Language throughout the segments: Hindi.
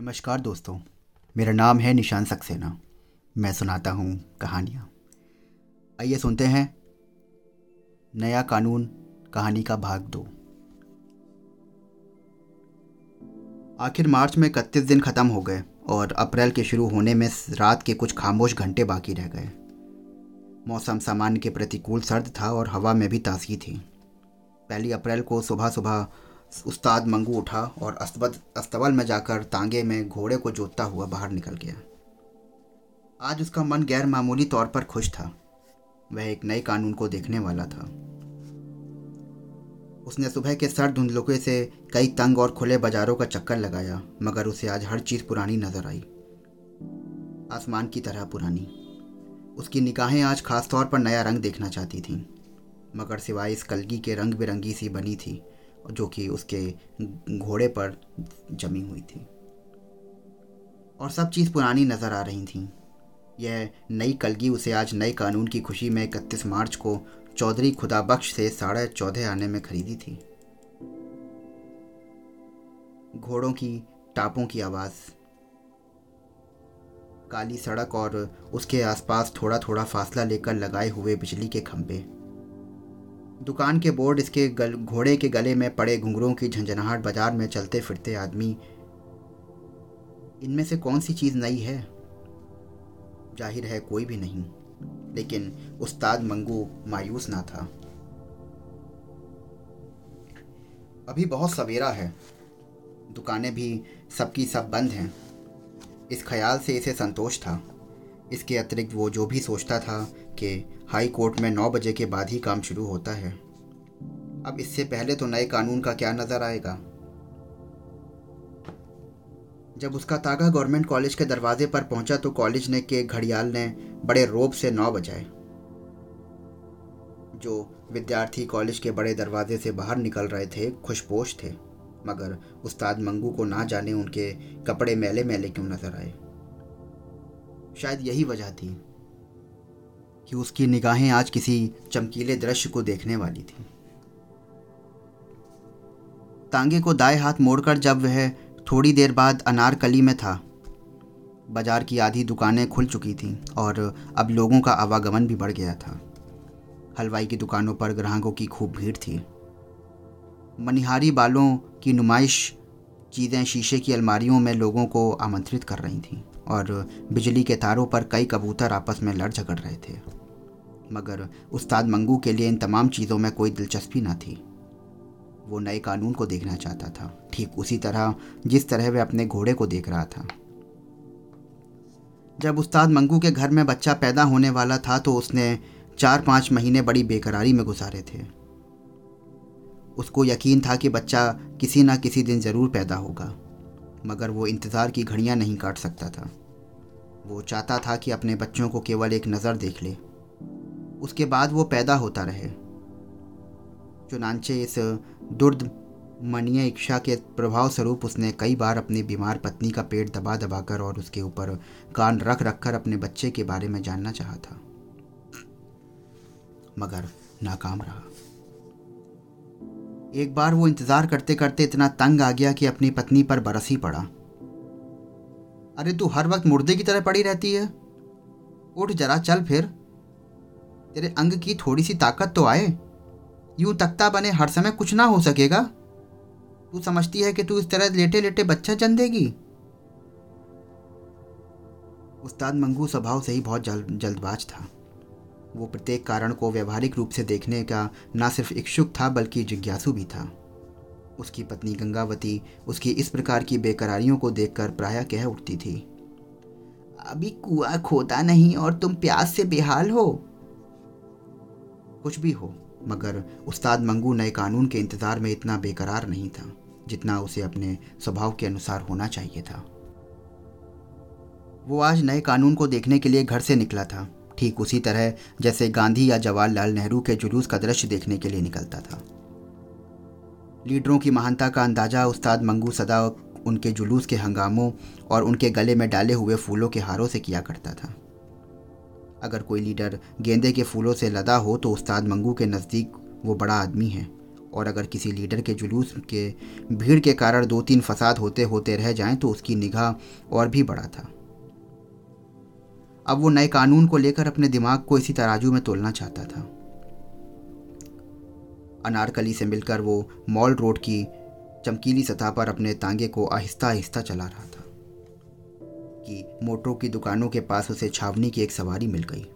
नमस्कार दोस्तों, मेरा नाम है निशान सक्सेना। मैं सुनाता हूँ कहानियाँ। आइए सुनते हैं। नया कानून, कहानी का भाग दो। आखिर मार्च में इकतीस दिन ख़त्म हो गए और अप्रैल के शुरू होने में रात के कुछ खामोश घंटे बाकी रह गए। मौसम सामान्य के प्रतिकूल सर्द था और हवा में भी ताजगी थी। पहली अप्रैल को सुबह सुबह उस्ताद मंगू उठा और अस्तबल अस्तबल में जाकर तांगे में घोड़े को जोतता हुआ बाहर निकल गया। आज उसका मन गैर मामूली तौर पर खुश था। वह एक नए कानून को देखने वाला था। उसने सुबह के सर धुंधलुके से कई तंग और खुले बाजारों का चक्कर लगाया, मगर उसे आज हर चीज़ पुरानी नज़र आई। आसमान की तरह पुरानी। उसकी निगाहें आज खास तौर पर नया रंग देखना चाहती थीं, मगर सिवाय इस कलगी के रंग बिरंगी सी बनी थी जो कि उसके घोड़े पर जमी हुई थी। और सब चीज़ पुरानी नज़र आ रही थी। यह नई कलगी उसे आज नए कानून की खुशी में इकतीस मार्च को चौधरी खुदाबख्श से साढ़े चौदह आने में खरीदी थी। घोड़ों की टापों की आवाज़, काली सड़क और उसके आसपास थोड़ा थोड़ा फासला लेकर लगाए हुए बिजली के खंभे। दुकान के बोर्ड इसके गल, घोड़े के गले में पड़े घुंघरों की झंझनाहट बाज़ार में चलते फिरते आदमी। इनमें से कौन सी चीज़ नई है? ज़ाहिर है कोई भी नहीं। लेकिन उस्ताद मंगू मायूस ना था। अभी बहुत सवेरा है। दुकानें भी सबकी सब बंद हैं। इस ख्याल से इसे संतोष था। इसके अतिरिक्त वो जो भी सोचता था कि हाई कोर्ट में नौ बजे के बाद ही काम शुरू होता है। अब इससे पहले तो नए कानून का क्या नज़र आएगा? जब उसका तागा गवर्नमेंट कॉलेज के दरवाजे पर पहुँचा तो कॉलेज ने के घड़ियाल ने बड़े रोब से नौ बजाए। जो विद्यार्थी कॉलेज के बड़े दरवाजे से बाहर निकल रहे थे खुशपोश थे। मगर उस्ताद मंगू को ना जाने उनके कपड़े मेले मेले क्यों नज़र आए? शायद यही वजह थी कि उसकी निगाहें आज किसी चमकीले दृश्य को देखने वाली थी। तांगे को दाएँ हाथ मोड़कर जब वह थोड़ी देर बाद अनारकली में था, बाज़ार की आधी दुकानें खुल चुकी थीं और अब लोगों का आवागमन भी बढ़ गया था। हलवाई की दुकानों पर ग्राहकों की खूब भीड़ थी। मनिहारी बालों की नुमाइश चीज़ें शीशे की अलमारियों में लोगों को आमंत्रित कर रही थीं। और बिजली के तारों पर कई कबूतर आपस में लड़ झगड़ रहे थे। मगर उस्ताद मंगू के लिए इन तमाम चीज़ों में कोई दिलचस्पी ना थी। वो नए कानून को देखना चाहता था। ठीक उसी तरह जिस तरह वह अपने घोड़े को देख रहा था। जब उस्ताद मंगू के घर में बच्चा पैदा होने वाला था तो उसने चार पाँच महीने बड़ी बेकरारी में गुजारे थे। उसको यकीन था कि बच्चा किसी ना किसी दिन ज़रूर पैदा होगा। मगर वो इंतज़ार की घड़ियाँ नहीं काट सकता था। वो चाहता था कि अपने बच्चों को केवल एक नज़र देख ले। उसके बाद वो पैदा होता रहे। चुनाचे इस दुर्द मनीय इच्छा के प्रभाव स्वरूप उसने कई बार अपनी बीमार पत्नी का पेट दबा दबाकर और उसके ऊपर कान रख रख कर अपने बच्चे के बारे में जानना चाहा था। मगर नाकाम रहा। एक बार वो इंतज़ार करते करते इतना तंग आ गया कि अपनी पत्नी पर बरस ही पड़ा। अरे तू हर वक्त मुर्दे की तरह पड़ी रहती है। उठ जरा चल फिर। तेरे अंग की थोड़ी सी ताकत तो आए। यूँ तख्ता बने हर समय कुछ ना हो सकेगा। तू समझती है कि तू इस तरह लेटे लेटे बच्चा जन देगी उस्ताद मंगू स्वभाव से ही बहुत जल, जल्दबाज था। वो प्रत्येक कारण को व्यवहारिक रूप से देखने का ना सिर्फ़ इच्छुक था, बल्कि जिज्ञासु भी था। उसकी पत्नी गंगावती उसकी इस प्रकार की बेकरारियों को देखकर प्रायः कह उठती थी, अभी कुआ खोदा नहीं और तुम प्यास से बेहाल हो? कुछ भी हो, मगर उस्ताद मंगू नए कानून के इंतज़ार में इतना बेकरार नहीं था, जितना उसे अपने स्वभाव के अनुसार होना चाहिए था। वो आज नए कानून को देखने के लिए घर से निकला था। ठीक उसी तरह जैसे गांधी या जवाहरलाल नेहरू के जुलूस का दृश्य देखने के लिए निकलता था। लीडरों की महानता का अंदाज़ा उस्ताद मंगू सदा उनके जुलूस के हंगामों और उनके गले में डाले हुए फूलों के हारों से किया करता था। अगर कोई लीडर गेंदे के फूलों से लदा हो तो उस्ताद मंगू के नज़दीक वो बड़ा आदमी है और अगर किसी लीडर के जुलूस के भीड़ के कारण दो तीन फसाद होते होते रह जाएँ तो उसकी निगाह और भी बड़ा था। अब वो नए कानून को लेकर अपने दिमाग को इसी तराजू में तोलना चाहता था। अनारकली से मिलकर वो मॉल रोड की चमकीली सतह पर अपने तांगे को आहिस्ता आहिस्ता चला रहा था कि मोटरों की दुकानों के पास उसे छावनी की एक सवारी मिल गई।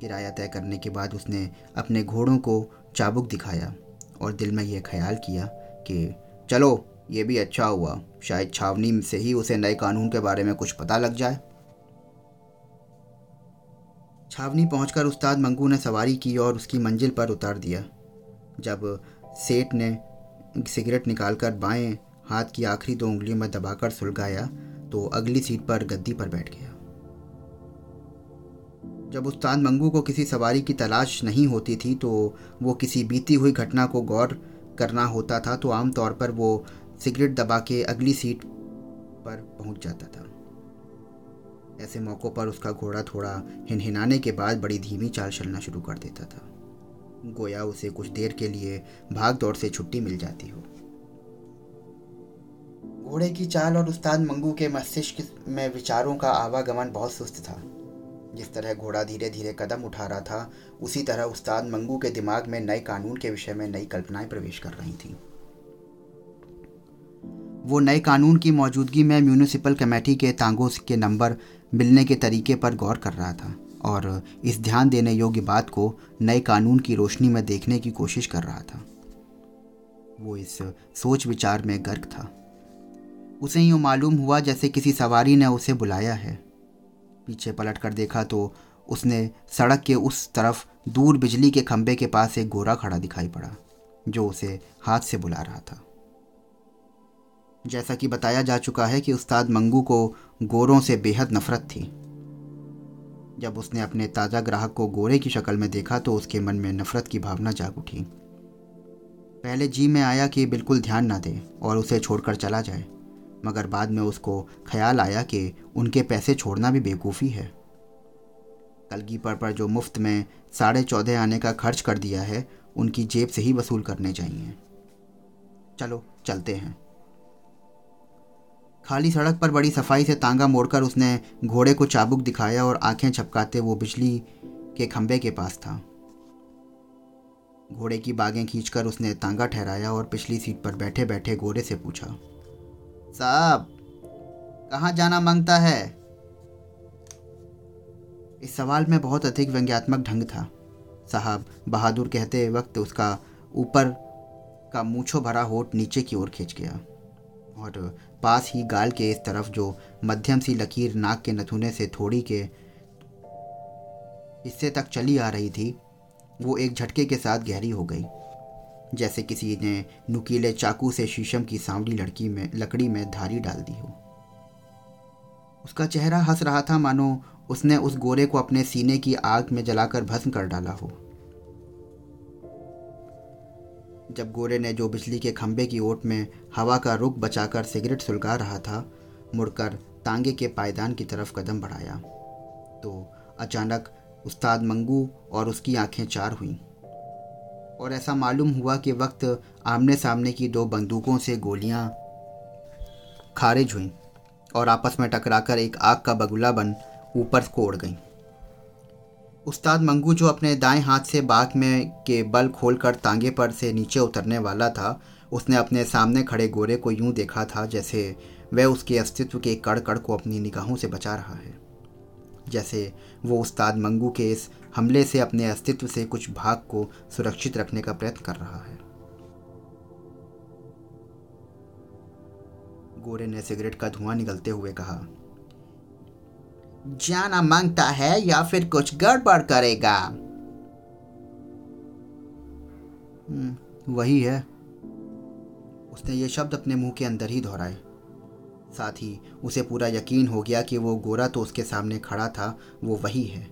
किराया तय करने के बाद उसने अपने घोड़ों को चाबुक दिखाया और दिल में यह ख्याल किया कि, चलो, ये भी अच्छा हुआ। शायद छावनी से ही उसे नए कानून के बारे में कुछ पता लग जाए। छावनी पहुंचकर उस्ताद मंगू ने सवारी की और उसकी मंजिल पर उतार दिया। जब सेठ ने सिगरेट निकालकर बाएँ हाथ की आखिरी दो उंगलियों में दबाकर सुलगाया तो अगली सीट पर गद्दी पर बैठ गया। जब उस्ताद मंगू को किसी सवारी की तलाश नहीं होती थी तो वो किसी बीती हुई घटना को गौर करना होता था तो आमतौर पर वो सिगरेट दबा के अगली सीट पर पहुँच जाता था। ऐसे मौक़ों पर उसका घोड़ा थोड़ा हिनहिनाने के बाद बड़ी धीमी चाल चलना शुरू कर देता था। गोया उसे कुछ देर के लिए भाग दौड़ से छुट्टी मिल जाती हो। घोड़े की चाल और उस्ताद मंगू के मस्तिष्क में विचारों का आवागमन बहुत सुस्त था। जिस तरह घोड़ा धीरे धीरे कदम उठा रहा था, उसी तरह उस्ताद मंगू के दिमाग में नए कानून के विषय में नई कल्पनाएँ प्रवेश कर रही थीं। वो नए कानून की मौजूदगी में म्यूनिसिपल कमेटी के तांगों के नंबर मिलने के तरीके पर गौर कर रहा था और इस ध्यान देने योग्य बात को नए कानून की रोशनी में देखने की कोशिश कर रहा था। वो इस सोच विचार में गर्क था। उसे यूँ मालूम हुआ जैसे किसी सवारी ने उसे बुलाया है। पीछे पलट कर देखा तो उसने सड़क के उस तरफ़ दूर बिजली के खंभे के पास एक गोरा खड़ा दिखाई पड़ा, जो उसे हाथ से बुला रहा था। जैसा कि बताया जा चुका है कि उस्ताद मंगू को गोरों से बेहद नफरत थी। जब उसने अपने ताज़ा ग्राहक को गोरे की शक्ल में देखा तो उसके मन में नफरत की भावना जाग उठी। पहले जी में आया कि बिल्कुल ध्यान ना दे और उसे छोड़कर चला जाए, मगर बाद में उसको ख्याल आया कि उनके पैसे छोड़ना भी बेवकूफ़ी है। कलगी पर पर जो मुफ़्त में साढ़े चौदह आने का खर्च कर दिया है, उनकी जेब से ही वसूल करने चाहिए। चलो, चलते हैं। खाली सड़क पर बड़ी सफ़ाई से तांगा मोड़कर उसने घोड़े को चाबुक दिखाया और आँखें छपकाते वो बिजली के खंभे के पास था। घोड़े की बागें खींचकर उसने तांगा ठहराया और पिछली सीट पर बैठे बैठे घोड़े से पूछा, साहब, कहाँ जाना माँगता है? इस सवाल में बहुत अधिक व्यंग्यात्मक ढंग था। साहब बहादुर कहते वक्त उसका ऊपर का मूछो भरा होठ नीचे की ओर खींच गया और पास ही गाल के इस तरफ़ जो मध्यम सी लकीर नाक के नथुने से थोड़ी के हिस्से तक चली आ रही थी, वो एक झटके के साथ गहरी हो गई। जैसे किसी ने नुकीले चाकू से शीशम की सांवली लड़की में, लकड़ी में धारी डाल दी हो। उसका चेहरा हंस रहा था, मानो उसने उस गोरे को अपने सीने की आग में जलाकर भस्म कर डाला हो। जब गोरे ने जो बिजली के खंभे की ओट में हवा का रुख बचाकर सिगरेट सुलगा रहा था, मुड़कर तांगे के पायदान की तरफ़ कदम बढ़ाया। तो अचानक उस्ताद मंगू और उसकी आँखें चार हुईं। और ऐसा मालूम हुआ कि वक्त आमने सामने की दो बंदूकों से गोलियाँ खारिज हुईं और आपस में टकराकर एक आग का बगुला बन ऊपर को उड़ गईं। उस्ताद मंगू जो अपने दाएँ हाथ से बाग में के बल खोलकर तांगे पर से नीचे उतरने वाला था, उसने अपने सामने खड़े गोरे को यूँ देखा था जैसे वह उसके अस्तित्व के कड़ कड़ को अपनी निगाहों से बचा रहा है। जैसे वो उस्ताद मंगू के इस हमले से अपने अस्तित्व से कुछ भाग को सुरक्षित रखने का प्रयत्न कर रहा है। गोरे ने सिगरेट का धुआँ निकलते हुए कहा जाना माँगता है या फिर कुछ गड़बड़ करेगा? हम्म, वही है। उसने ये शब्द अपने मुँह के अंदर ही दोहराए। साथ ही उसे पूरा यकीन हो गया कि वो गोरा तो उसके सामने खड़ा था वो वही है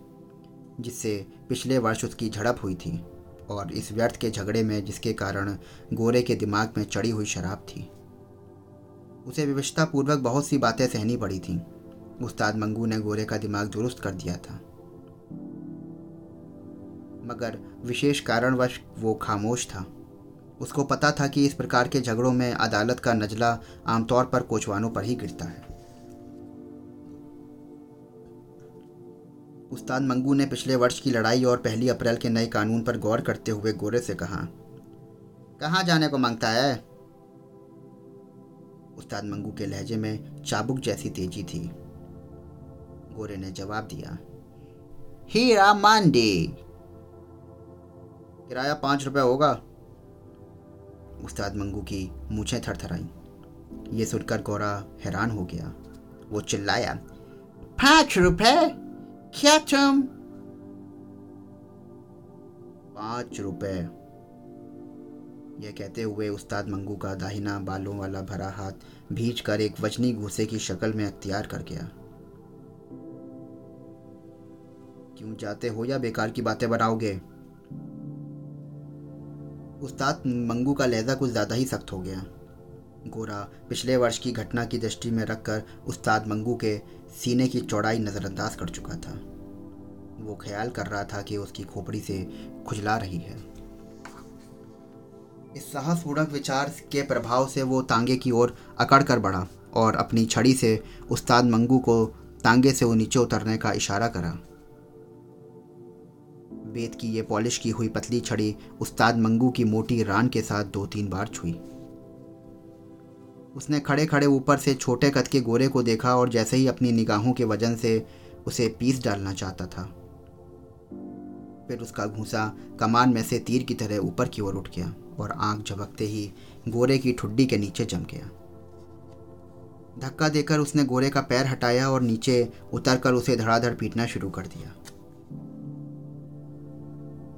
जिससे पिछले वर्ष उसकी झड़प हुई थी और इस व्यर्थ के झगड़े में जिसके कारण गोरे के दिमाग में चढ़ी हुई शराब थी। उसे विवशतापूर्वक बहुत सी बातें सहनी पड़ी थीं। उस्ताद मंगू ने गोरे का दिमाग दुरुस्त कर दिया था। मगर विशेष कारणवश वो खामोश था। उसको पता था कि इस प्रकार के झगड़ों में अदालत का नजला आमतौर पर कोचवानों पर ही गिरता है। उस्ताद मंगू ने पिछले वर्ष की लड़ाई और पहली अप्रैल के नए कानून पर गौर करते हुए गोरे से कहा, कहाँ जाने को माँगता है? उस्ताद मंगू के लहजे में चाबुक जैसी तेज़ी थी। गोरे ने जवाब दिया, हीरा मांडी। किराया पाँच रुपए होगा। उस्ताद मंगू की मूछें थरथराई। ये सुनकर गौरा हैरान हो गया। वो चिल्लाया, पाँच रुपए? क्या तुम? पाँच रुपए। यह कहते हुए उस्ताद मंगू का दाहिना बालों वाला भरा हाथ भीज कर एक वजनी घूसे की शक्ल में अख्तियार कर गया। क्यों जाते हो या बेकार की बातें बनाओगे? उस्ताद, मंगू का लहजा कुछ ज़्यादा ही सख्त हो गया। गोरा, पिछले वर्ष की घटना की दृष्टि में रखकर उस्ताद मंगू के सीने की चौड़ाई नज़रअंदाज कर चुका था। वो ख्याल कर रहा था कि उसकी खोपड़ी से खुजला रही है। इस साहसपूर्ण विचार के प्रभाव से वो तांगे की ओर अकड़ कर बढ़ा और अपनी छड़ी से उस्ताद मंगू को तांगे से वो नीचे उतरने का इशारा करा। बेत की ये पॉलिश की हुई पतली छड़ी उस्ताद मंगू की मोटी रान के साथ दो तीन बार छुई। उसने खड़े खड़े ऊपर से छोटे कद के गोरे को देखा और जैसे ही अपनी निगाहों के वज़न से उसे पीस डालना चाहता था, फिर उसका घूसा कमान में से तीर की तरह ऊपर की ओर उठ गया और आँख झपकते ही गोरे की ठुड्डी के नीचे जम गया। धक्का देकर उसने गोरे का पैर हटाया और नीचे उतरकर उसे धड़ाधड़ पीटना शुरू कर दिया।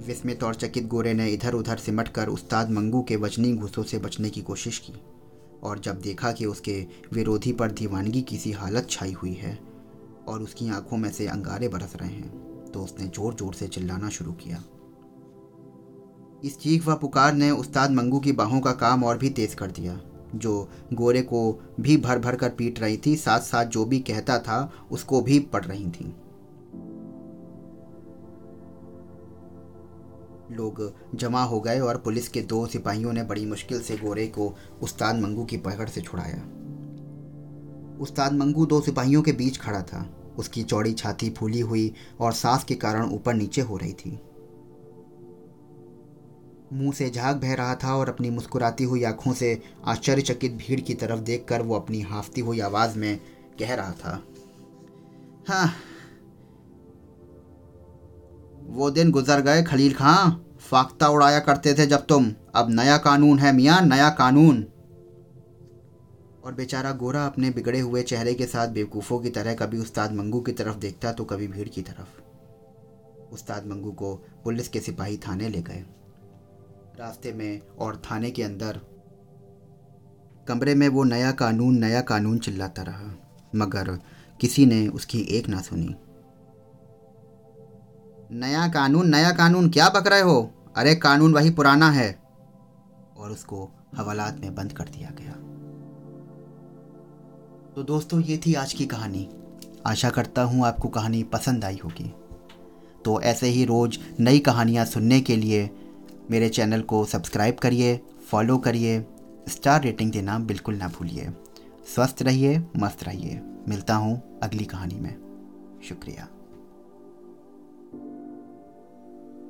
विस्मित और चकित गोरे ने इधर उधर सिमट कर उस्ताद मंगू के वजनी घूसों से बचने की कोशिश की और जब देखा कि उसके विरोधी पर दीवानगी की सी हालत छाई हुई है और उसकी आँखों में से अंगारे बरस रहे हैं तो उसने ज़ोर ज़ोर से चिल्लाना शुरू किया। इस चीख व पुकार ने उस्ताद मंगू की बाहों का काम और भी तेज कर दिया, जो गोरे को भी भर भर कर पीट रही थी साथ साथ जो भी कहता था, उसको भी पड़ रही थी। लोग जमा हो गए और पुलिस के दो सिपाहियों ने बड़ी मुश्किल से गोरे को उस्ताद मंगू की पकड़ से छुड़ाया। उस्ताद मंगू दो सिपाहियों के बीच खड़ा था। उसकी चौड़ी छाती फूली हुई और सांस के कारण ऊपर नीचे हो रही थी। मुँह से झाग बह रहा था और अपनी मुस्कुराती हुई आँखों से आश्चर्यचकित भीड़ की तरफ़ देखकर वो अपनी हाफती हुई आवाज़ में कह रहा था हाँ वो दिन गुजर गए खलील खां। फाख्ता उड़ाया करते थे जब तुम। अब नया कानून है मियाँ, नया कानून। और बेचारा गोरा अपने बिगड़े हुए चेहरे के साथ बेवकूफ़ों की तरह कभी उस्ताद मंगू की तरफ़ देखता तो कभी भीड़ की तरफ़। उस्ताद मंगू को पुलिस के सिपाही थाने ले गए। रास्ते में और थाने के अंदर। कमरे में वो नया कानून नया कानून चिल्लाता रहा। मगर किसी ने उसकी एक ना सुनी। नया कानून नया कानून, क्या बक रहे हो? अरे, कानून वही पुराना है। और उसको हवालात में बंद कर दिया गया। तो दोस्तों, ये थी आज की कहानी। आशा करता हूँ आपको कहानी पसंद आई होगी। तो ऐसे ही रोज़ नई कहानियाँ सुनने के लिए मेरे चैनल को सब्सक्राइब करिए, फॉलो करिए, स्टार रेटिंग देना बिल्कुल ना भूलिए। स्वस्थ रहिए, मस्त रहिए। मिलता हूँ अगली कहानी में। शुक्रिया।